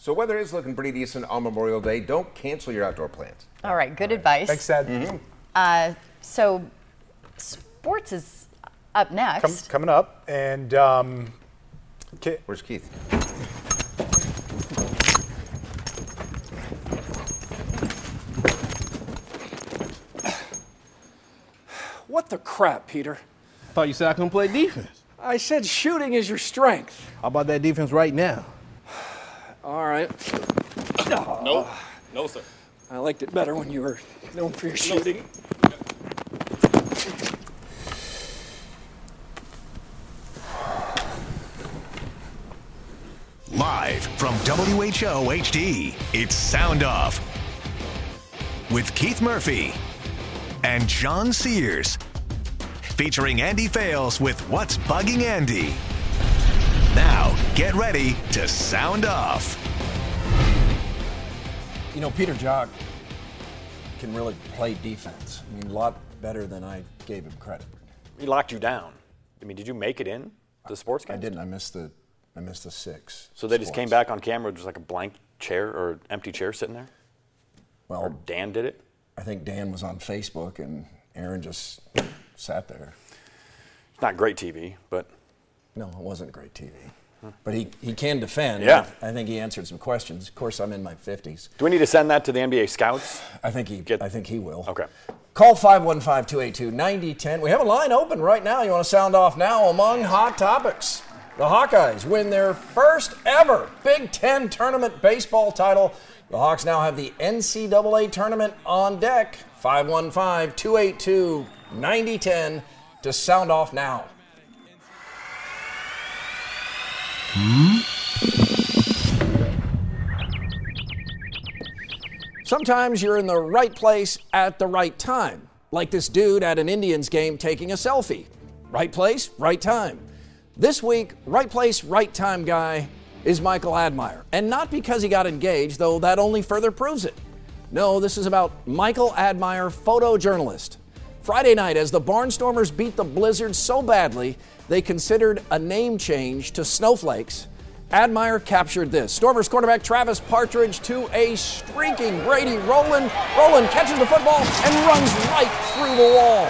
So weather is looking pretty decent on Memorial Day. Don't cancel your outdoor plans. All right, good advice. Thanks, Ed. Mm-hmm. Uh, so, sports is up next. Com- coming up, and um, Ki- Where's Keith? What the crap, Peter? Thought you said I couldn't play defense. I said shooting is your strength. How about that defense right now? All right. No, no, sir. I liked it better when you were known for your shooting. Live from WHO HD, it's Sound Off with Keith Murphy and John Sears. Featuring Andy Fales with What's Bugging Andy. Now, get ready to sound off. You know, Peter Jok can really play defense. I mean, a lot better than I gave him credit. He locked you down. I mean, did you make it in the sports game? I didn't. I missed the, I missed the six. So they just came back on camera, just like a blank chair or empty chair sitting there? Or Well, Dan did it? I think Dan was on Facebook and Aaron just sat there. It's not great TV, but No, it wasn't great TV. But he, he can defend. Yeah. I think he answered some questions. Of course, I'm in my 50s. do we need to send that to the NBA scouts? I think he, Get- I think he will. Okay. Call 515-282-9010. We have a line open right now. You want to sound off now among hot topics. The Hawkeyes win their first ever Big Ten tournament baseball title. The Hawks now have the NCAA tournament on deck. 515-282-9010 to sound off now. Hmm? Sometimes you're in the right place at the right time, like this dude at an Indians game taking a selfie. Right place, right time. This week, right place, right time guy is Michael Admire. And not because he got engaged, though that only further proves it. No, this is about Michael Admire, photojournalist. Friday night, as the Barnstormers beat the Blizzard so badly, they considered a name change to Snowflakes. Admire captured this. Stormers quarterback Travis Partridge to a streaking Brady Roland. Roland catches the football and runs right through the wall.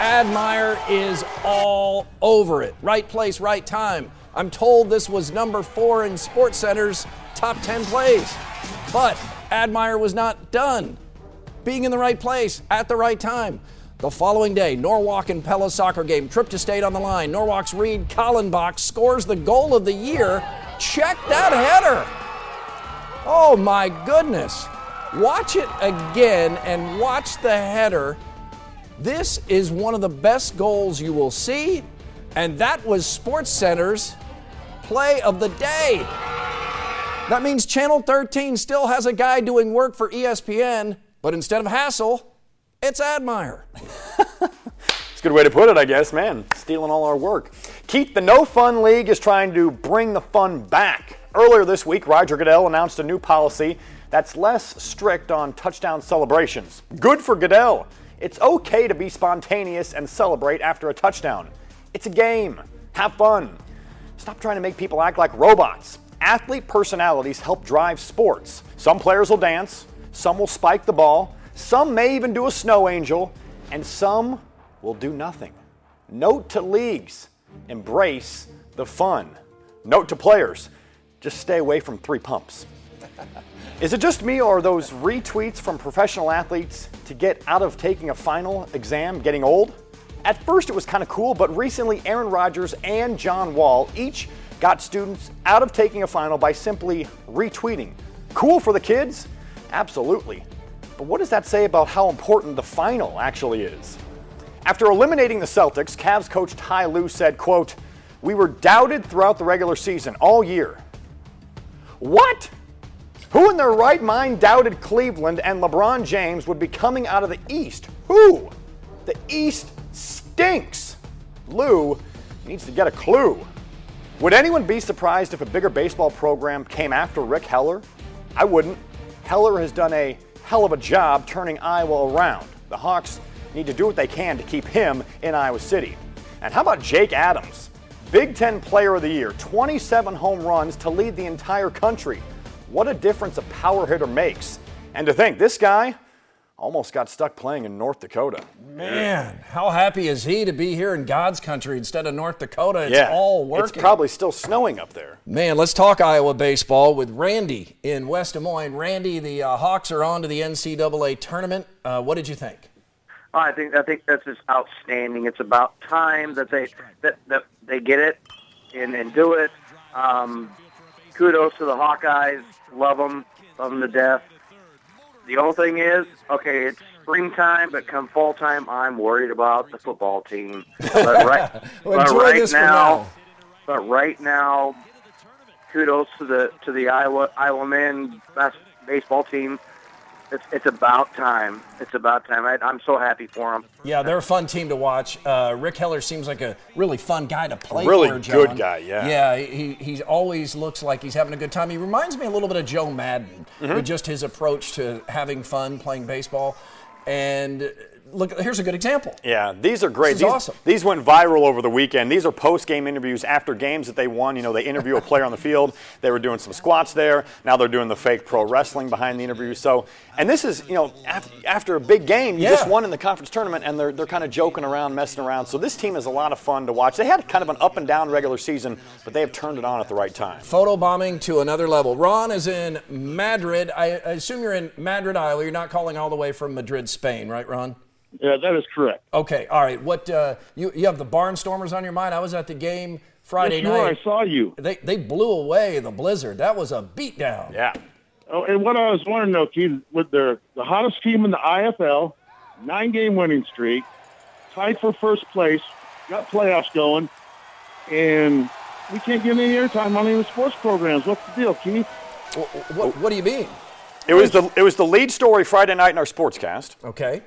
Admire is all over it. Right place, right time. I'm told this was number four in Sports Center's top 10 plays. But Admire was not done being in the right place at the right time. The following day, Norwalk and Pella soccer game, trip to state on the line. Norwalk's Reed Kallenbach scores the goal of the year. Check that header. Oh my goodness. Watch it again and watch the header. This is one of the best goals you will see, and that was Sports Center's play of the day. That means Channel 13 still has a guy doing work for ESPN, but instead of Hassel, it's Admire. It's a good way to put it, I guess. Man, stealing all our work. Keith, the No Fun League is trying to bring the fun back. Earlier this week, Roger Goodell announced a new policy that's less strict on touchdown celebrations. Good for Goodell. It's okay to be spontaneous and celebrate after a touchdown. It's a game. Have fun. Stop trying to make people act like robots. Athlete personalities help drive sports. Some players will dance, some will spike the ball, some may even do a snow angel, and some will do nothing. Note to leagues embrace the fun. Note to players just stay away from three pumps. Is it just me or those retweets from professional athletes to get out of taking a final exam getting old? At first it was kind of cool, but recently Aaron Rodgers and John Wall each got students out of taking a final by simply retweeting. Cool for the kids? Absolutely. But what does that say about how important the final actually is? After eliminating the Celtics, Cavs coach Ty Lue said, quote, "We were doubted throughout the regular season all year. What? Who in their right mind doubted Cleveland and LeBron James would be coming out of the East? Who? The East stinks. Lue needs to get a clue. Would anyone be surprised if a bigger baseball program came after Rick Heller? I wouldn't. Heller has done a hell of a job turning Iowa around. The Hawks need to do what they can to keep him in Iowa City. And how about Jake Adams? Big Ten Player of the Year, 27 home runs to lead the entire country. What a difference a power hitter makes. And to think, this guy almost got stuck playing in North Dakota. Man, how happy is he to be here in God's country instead of North Dakota? It's all working. It's probably still snowing up there. Man, let's talk Iowa baseball with Randy in West Des Moines. Randy, the uh, Hawks are on to the NCAA tournament. Uh, what did you think? Oh, I think I think that's just outstanding. It's about time that they that, that they get it and, and do it. Um, kudos to the Hawkeyes. Love them, love them to death. The only thing is, okay, it's springtime, but come fall time, I'm worried about the football team. But right, Well, but right now, now. but right now, kudos to the to the Iowa Iowa men baseball team. It's it's about time. It's about time. I, I'm so happy for them. Yeah, they're a fun team to watch. Uh, Rick Heller seems like a really fun guy to play Really for. good guy, yeah. Yeah, he he always looks like he's having a good time. He reminds me a little bit of Joe Maddon Mm-hmm. with just his approach to having fun playing baseball. And look, here's a good example. Yeah, these are great. These, awesome. these went viral over the weekend. These are post-game interviews after games that they won. You know, they interview a player on the field. They were doing some squats there. Now they're doing the fake pro wrestling behind the interview. So, and this is, you know, after, after a big game, you Yeah. just won in the conference tournament, and they're they're kind of joking around, messing around. So this team is a lot of fun to watch. They had kind of an up and down regular season, but they have turned it on at the right time. Photo bombing to another level. Ron is in Madrid. I, I assume you're in Madrid, Iowa. You're not calling all the way from Madrid, Spain, right, Ron? Yeah, that is correct. Okay, all right. What uh, you you have the Barnstormers on your mind? I was at the game Friday Yes, night. I saw you. They they blew away the Blizzard. That was a beatdown. Yeah. Oh, and what I was wondering, though, Keith, with their the hottest team in the IFL, nine-game winning streak, tied for first place, got playoffs going, and we can't get any airtime on any of the sports programs. What's the deal, Keith? What, what, what do you mean? It was the it was the lead story Friday night in our sportscast. Okay.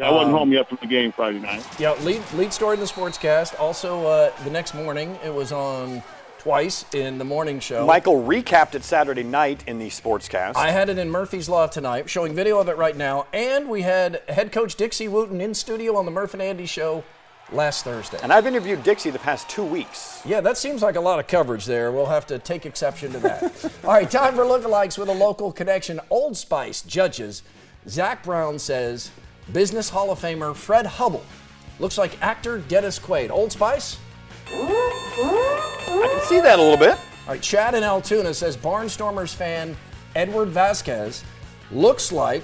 Yeah, I wasn't Um, home yet from the game Friday night. Yeah, lead lead story in the sportscast. Also, uh, the next morning it was on twice in the morning show. Michael recapped it Saturday night in the sportscast. I had it in Murphy's Law tonight, showing video of it right now, and we had head coach Dixie Wooten in studio on the Murph and Andy show last Thursday. and I've interviewed Dixie the past two weeks. Yeah, that seems like a lot of coverage there. We'll have to take exception to that. All right, time for lookalikes with a local connection. Old Spice judges. Zach Brown says Business Hall of Famer Fred Hubbell looks like actor Dennis Quaid. Old Spice? I can see that a little bit. All right, Chad in Altoona says Barnstormers fan Edward Vasquez looks like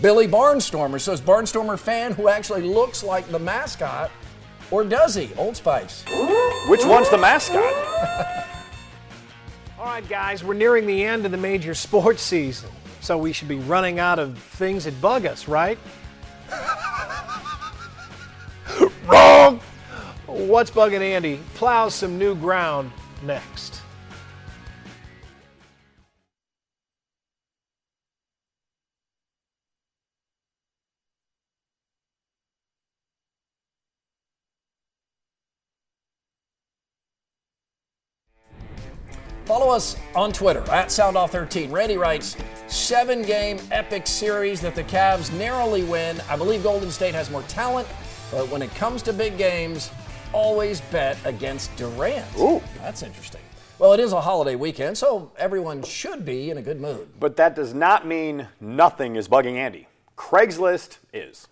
Billy Barnstormer. So is Barnstormer fan who actually looks like the mascot, or does he? Old Spice. Which one's the mascot? All right, guys, we're nearing the end of the major sports season, so we should be running out of things that bug us, right? Wrong! What's bugging Andy? Plows some new ground next. Follow us on Twitter at SoundOff13. Randy writes, seven game epic series that the Cavs narrowly win. I believe Golden State has more talent, but when it comes to big games, always bet against Durant. Ooh. That's interesting. Well, it is a holiday weekend, so everyone should be in a good mood. But that does not mean nothing is bugging Andy. Craigslist is.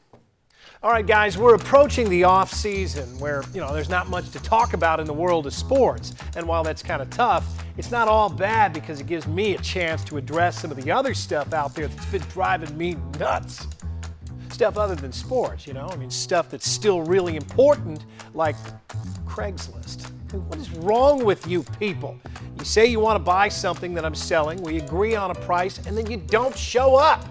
All right, guys, we're approaching the off season where, you know, there's not much to talk about in the world of sports. And while that's kind of tough, it's not all bad because it gives me a chance to address some of the other stuff out there that's been driving me nuts. Stuff other than sports, you know? I mean, stuff that's still really important, like Craigslist. What is wrong with you people? You say you want to buy something that I'm selling, we agree on a price, and then you don't show up.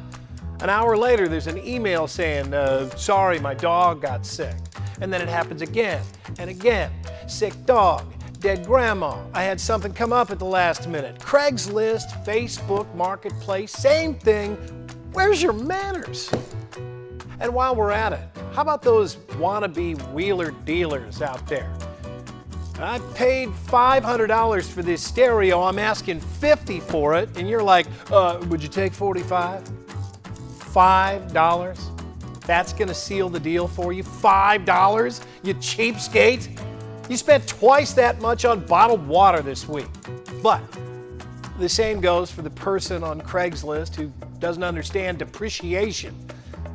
An hour later, there's an email saying, uh, sorry, my dog got sick. And then it happens again and again. Sick dog, dead grandma. I had something come up at the last minute. Craigslist, Facebook, Marketplace, same thing. Where's your manners? And while we're at it, how about those wannabe wheeler dealers out there? I paid $500 for this stereo. I'm asking 50 for it, and you're like, uh, would you take 45? $5? That's gonna seal the deal for you? $5? You cheapskate? You spent twice that much on bottled water this week. But the same goes for the person on Craigslist who doesn't understand depreciation.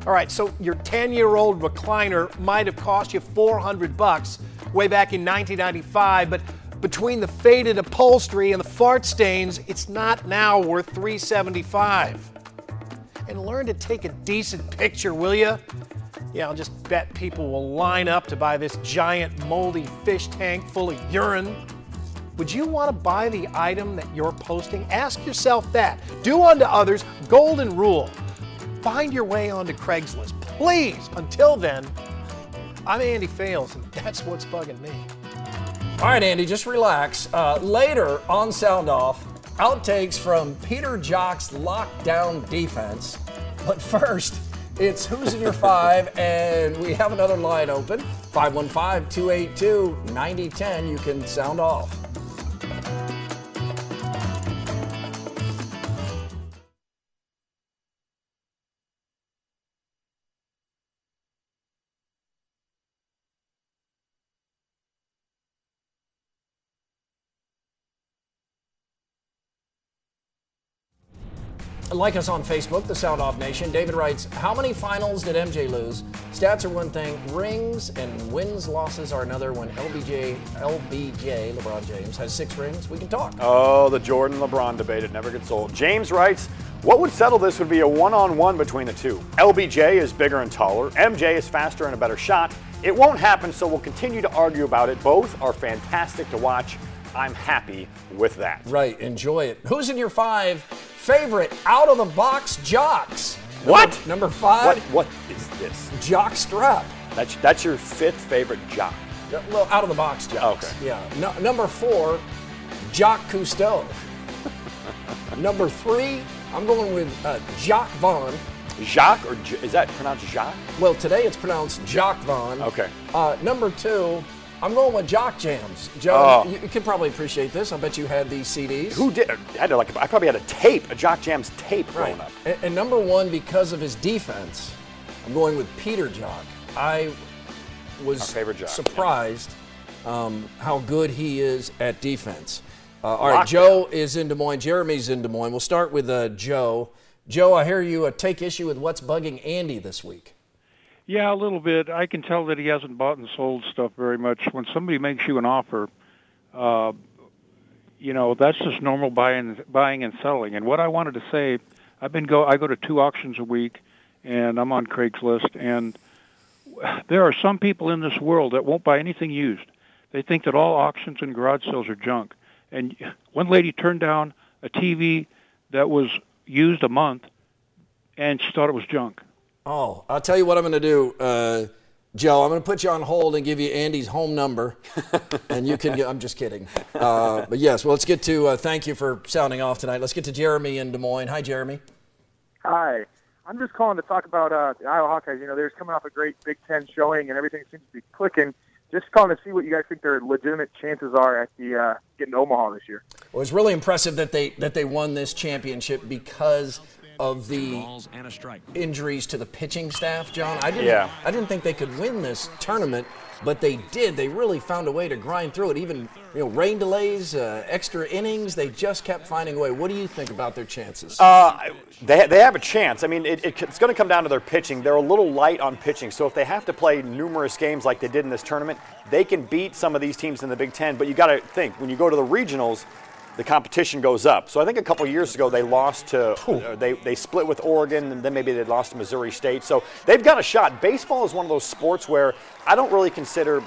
All right, so your 10-year-old recliner might have cost you 400 bucks way back in 1995, but between the faded upholstery and the fart stains, it's not now worth 375. And learn to take a decent picture, will you? Yeah, I'll just bet people will line up to buy this giant moldy fish tank full of urine. Would you want to buy the item that you're posting? Ask yourself that. Do unto others, golden rule. Find your way onto Craigslist, please. Until then, I'm Andy Fales, and that's what's bugging me. All right, Andy, just relax. Uh, later on Sound Off, outtakes from Peter Jok's lockdown defense. But first, it's Who's in Your Five, and we have another line open 515 282 9010. You can sound off. Like us on Facebook, the Sound Off Nation. David writes, How many finals did MJ lose? Stats are one thing, rings and wins losses are another. When LBJ, LBJ, LeBron James, has six rings, we can talk. Oh, the Jordan LeBron debate. It never gets old. James writes, what would settle this would be a one on one between the two. LBJ is bigger and taller, MJ is faster and a better shot. It won't happen, so we'll continue to argue about it. Both are fantastic to watch. I'm happy with that. Right, enjoy it. Who's in your five favorite out of the box jocks? What? Number, number five? What, what is this? Jock strap. That's, that's your fifth favorite jock. Well, out of the box jocks. Okay. Yeah. No, number four, Jock Cousteau. number three, I'm going with uh, Jock Vaughn. Jacques, or J- is that pronounced Jacques? Well, today it's pronounced Jock Vaughn. Okay. Uh, number two, I'm going with Jock Jams. Joe, Oh. you, can probably appreciate this. I bet you had these CDs. Who did? I had to like. I probably had a tape, a Jock Jams tape Right. growing up. And, and number one, because of his defense, I'm going with Peter Jok. I was Jock, surprised um, how good he is at defense. Uh, all right, Lockdown. Joe is in Des Moines. Jeremy's in Des Moines. We'll start with uh, Joe. Joe, I hear you uh, take issue with what's bugging Andy this week. Yeah, a little bit. I can tell that he hasn't bought and sold stuff very much. When somebody makes you an offer, uh, you know that's just normal buying, buying and selling. And what I wanted to say, I've been go. I go to two auctions a week, and I'm on Craigslist. And there are some people in this world that won't buy anything used. They think that all auctions and garage sales are junk. And one lady turned down a TV that was used a month, and she thought it was junk. Oh, I'll tell you what I'm going to do, uh, Joe. I'm going to put you on hold and give you Andy's home number, and you can. Get, I'm just kidding. Uh, but yes, well, let's get to. Uh, thank you for sounding off tonight. Let's get to Jeremy in Des Moines. Hi, Jeremy. Hi. I'm just calling to talk about uh, the Iowa Hawkeyes. You know, they're coming off a great Big Ten showing, and everything seems to be clicking. Just calling to see what you guys think their legitimate chances are at the uh, getting to Omaha this year. Well, it's really impressive that they that they won this championship because of the injuries to the pitching staff, John. I didn't Yeah. I didn't think they could win this tournament, but they did. They really found a way to grind through it. Even you know rain delays, uh, extra innings, they just kept finding a way. What do you think about their chances? Uh, they, they have a chance. I mean, it, it, it's going to come down to their pitching. They're a little light on pitching, so if they have to play numerous games like they did in this tournament, they can beat some of these teams in the Big Ten. But you got to think when you go to the regionals, the competition goes up. So I think a couple years ago they lost to uh, they they split with Oregon, and then maybe they lost to Missouri State. So they've got a shot. Baseball is one of those sports where I don't really consider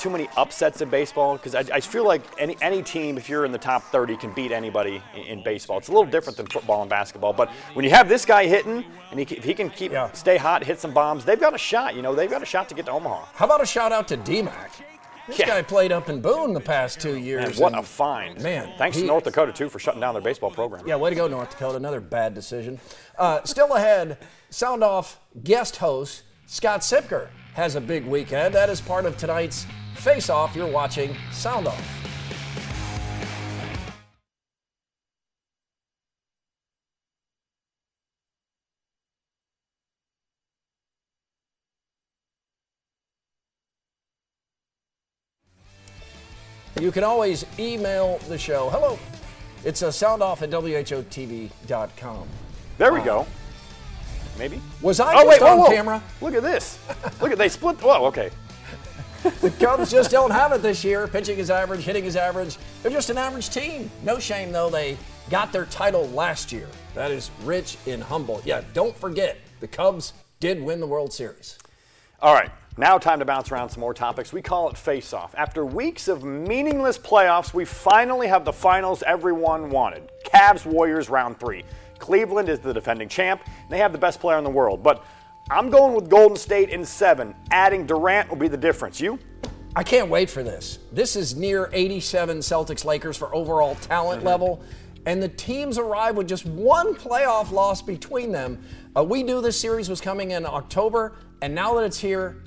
too many upsets in baseball because I, I feel like any, any team, if you're in the top 30, can beat anybody in, in baseball. It's a little different than football and basketball. But when you have this guy hitting, and he, if he can keep stay hot, hit some bombs, they've got a shot. You know, they've got a shot to get to Omaha. How about a shout out to DMACC? This guy played up in Boone the past two years. Man, what a find. Man, Thanks to North Dakota, too, for shutting down their baseball program. Yeah, way to go, North Dakota. Another bad decision. Uh, still ahead, Sound Off guest host Scott Sipker has a big weekend. That is part of tonight's Face Off. You're watching Sound Off. You can always email the show. Hello. It's a soundoff at whotv.com. There we go. Uh, Maybe? Was I oh, just wait, on whoa. camera? Look at this. Look at they split. Whoa, okay. The Cubs just don't have it this year. Pitching is average, hitting is average. They're just an average team. No shame, though, they got their title last year. That is rich in humble. Yeah, don't forget, the Cubs did win the World Series. All right, now time to bounce around some more topics. We call it face off. After weeks of meaningless playoffs, we finally have the finals everyone wanted Cavs Warriors round three. Cleveland is the defending champ, and they have the best player in the world. But I'm going with Golden State in seven. Adding Durant will be the difference. You? I can't wait for this. This is near 87 Celtics Lakers for overall talent level, and the teams arrive with just one playoff loss between them. Uh, we knew this series was coming in October, and now that it's here,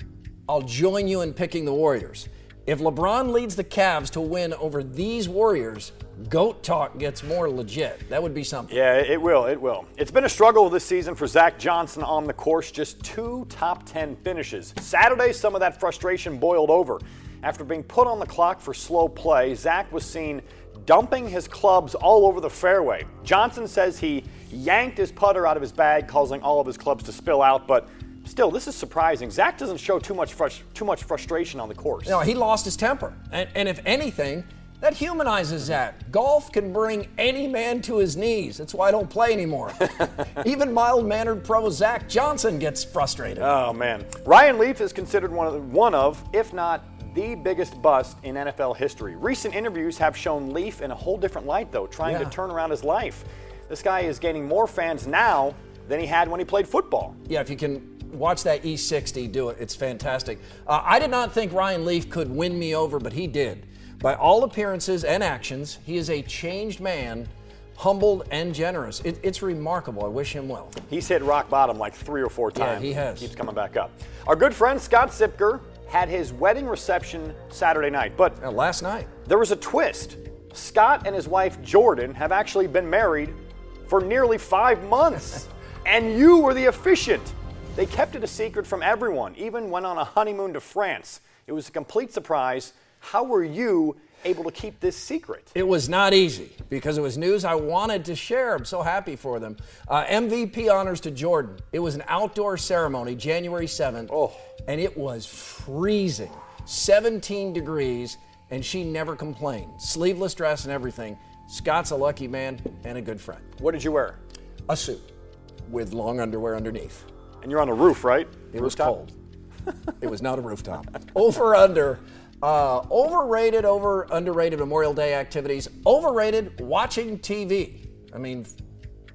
I'll join you in picking the Warriors. If LeBron leads the Cavs to win over these Warriors, GOAT talk gets more legit. That would be something. Yeah, it will. It will. It's been a struggle this season for Zach Johnson on the course. Just two top 10 finishes. Saturday, some of that frustration boiled over. After being put on the clock for slow play, Zach was seen dumping his clubs all over the fairway. Johnson says he yanked his putter out of his bag, causing all of his clubs to spill out, but still, this is surprising. Zach doesn't show too much, frus- too much frustration on the course. No, he lost his temper. And, and if anything, that humanizes Zach. Golf can bring any man to his knees. That's why I don't play anymore. Even mild mannered pro Zach Johnson gets frustrated. Oh man, Ryan Leaf is considered one of, the, one of, if not the biggest bust in NFL history. Recent interviews have shown Leaf in a whole different light, though, trying Yeah. to turn around his life. This guy is gaining more fans now than he had when he played football. Yeah, if you can watch that E60 do it, it's fantastic. Uh, I did not think Ryan Leaf could win me over, but he did. By all appearances and actions, he is a changed man, humbled and generous. It, it's remarkable. I wish him well. He's hit rock bottom like three or four times. Yeah, he has. Keeps coming back up. Our good friend Scott Sipker had his wedding reception Saturday night, but last night. there was a twist. Scott and his wife Jordan have actually been married for nearly five months, and you were the officiant. They kept it a secret from everyone, even went on a honeymoon to France. It was a complete surprise. How were you able to keep this secret? It was not easy because it was news I wanted to share. I'm so happy for them. Uh, MVP honors to Jordan. It was an outdoor ceremony, January 7th, Oh. and it was freezing 17 degrees, and she never complained. Sleeveless dress and everything. Scott's a lucky man and a good friend. What did you wear? A suit with long underwear underneath. And you're on a roof, right? It was cold. it was not a rooftop. Over under. Uh, overrated, over underrated Memorial Day activities. Overrated watching TV. I mean,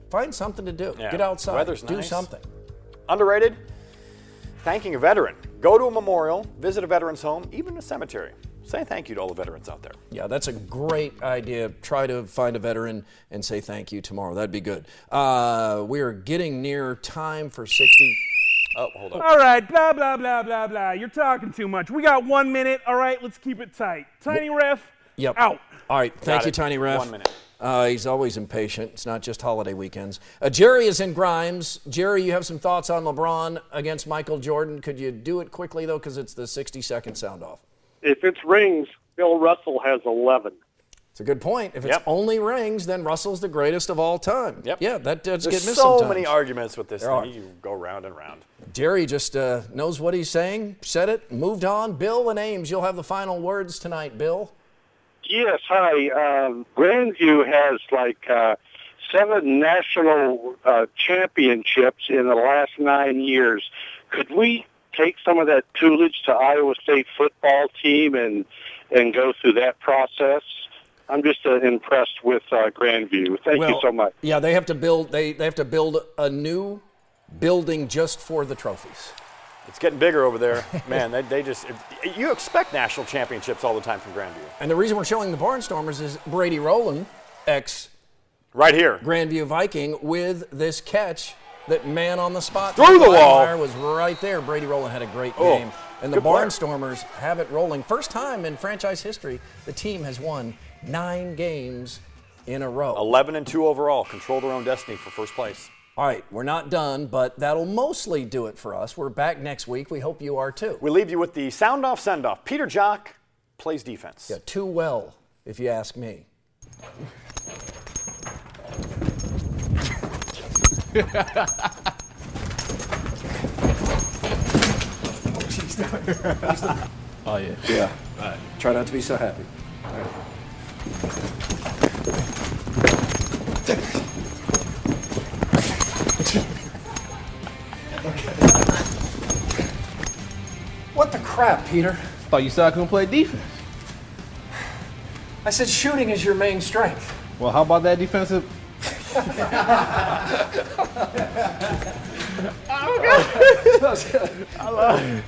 find something to do. Yeah. Get outside. Weather's nice. do nice. something. Underrated? Thanking a veteran. Go to a memorial, visit a veteran's home, even a cemetery. Say thank you to all the veterans out there. Yeah, that's a great idea. Try to find a veteran and say thank you tomorrow. That'd be good. Uh, we are getting near time for 60. Oh, hold on. All right, blah, blah, blah, blah, blah. You're talking too much. We got one minute. All right, let's keep it tight. Tiny ref, Yep. out. All right. Thank Got you, it. Tiny Ref. One minute. Uh, he's always impatient. It's not just holiday weekends. Uh, Jerry is in Grimes. Jerry, you have some thoughts on LeBron against Michael Jordan. Could you do it quickly, though, because it's the 60 second sound off? If it's rings, Bill Russell has 11. It's a good point. If it's Yep. only rings, then Russell's the greatest of all time. Yep. Yeah, that does There's get missed so sometimes. many arguments with this There thing. are. You go round and round. Jerry just uh, knows what he's saying, said it, moved on. Bill and Ames, you'll have the final words tonight, Bill. Yes, hi. Um, Grandview has like uh, seven national uh, championships in the last nine years. Could we take some of that tutelage to Iowa State football team and and go through that process? I'm just uh, impressed with uh, Grandview. Thank you so much. Yeah, they have to build. They they have to build a new building just for the trophies. It's getting bigger over there. Man, they, they just, you expect national championships all the time from Grandview. And the reason we're showing the Barnstormers is Brady Rowland, ex Right here. Grandview Viking, with this catch that man on the spot Through the wall. Was right there. Brady Rowland had a great Oh, game. And the good player. Barnstormers have it rolling. First time in franchise history, the team has won nine games in a row. 11 and 2 overall, control their own destiny for first place. All right, we're not done, but that'll mostly do it for us. We're back next week. We hope you are too. We leave you with the sound off send off. Peter Jok plays defense. Yeah, too well, if you ask me. Oh yeah. Yeah. All right. Try not to be so happy. All right. What the crap, Peter? Thought you said I couldn't play defense. I said shooting is your main strength. Well, how about that defensive? I love it.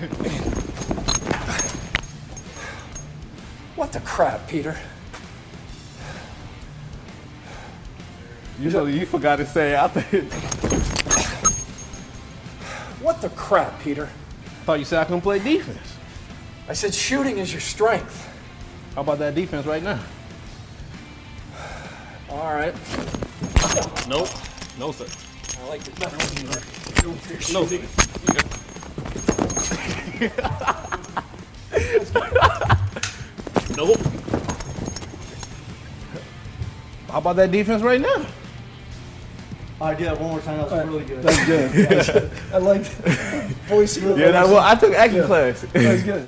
What the crap, Peter? You know, you forgot to say. I think. What the crap, Peter? Thought you said I couldn't play defense. I said shooting is your strength. How about that defense right now? All right. Nope. No, sir. I liked it better when you were known for your No, shooting. Nope. How about that defense right now? I did that one more time. That was really good. That's good. I liked voice. Really good. Yeah, that, well, I took acting class. That was good.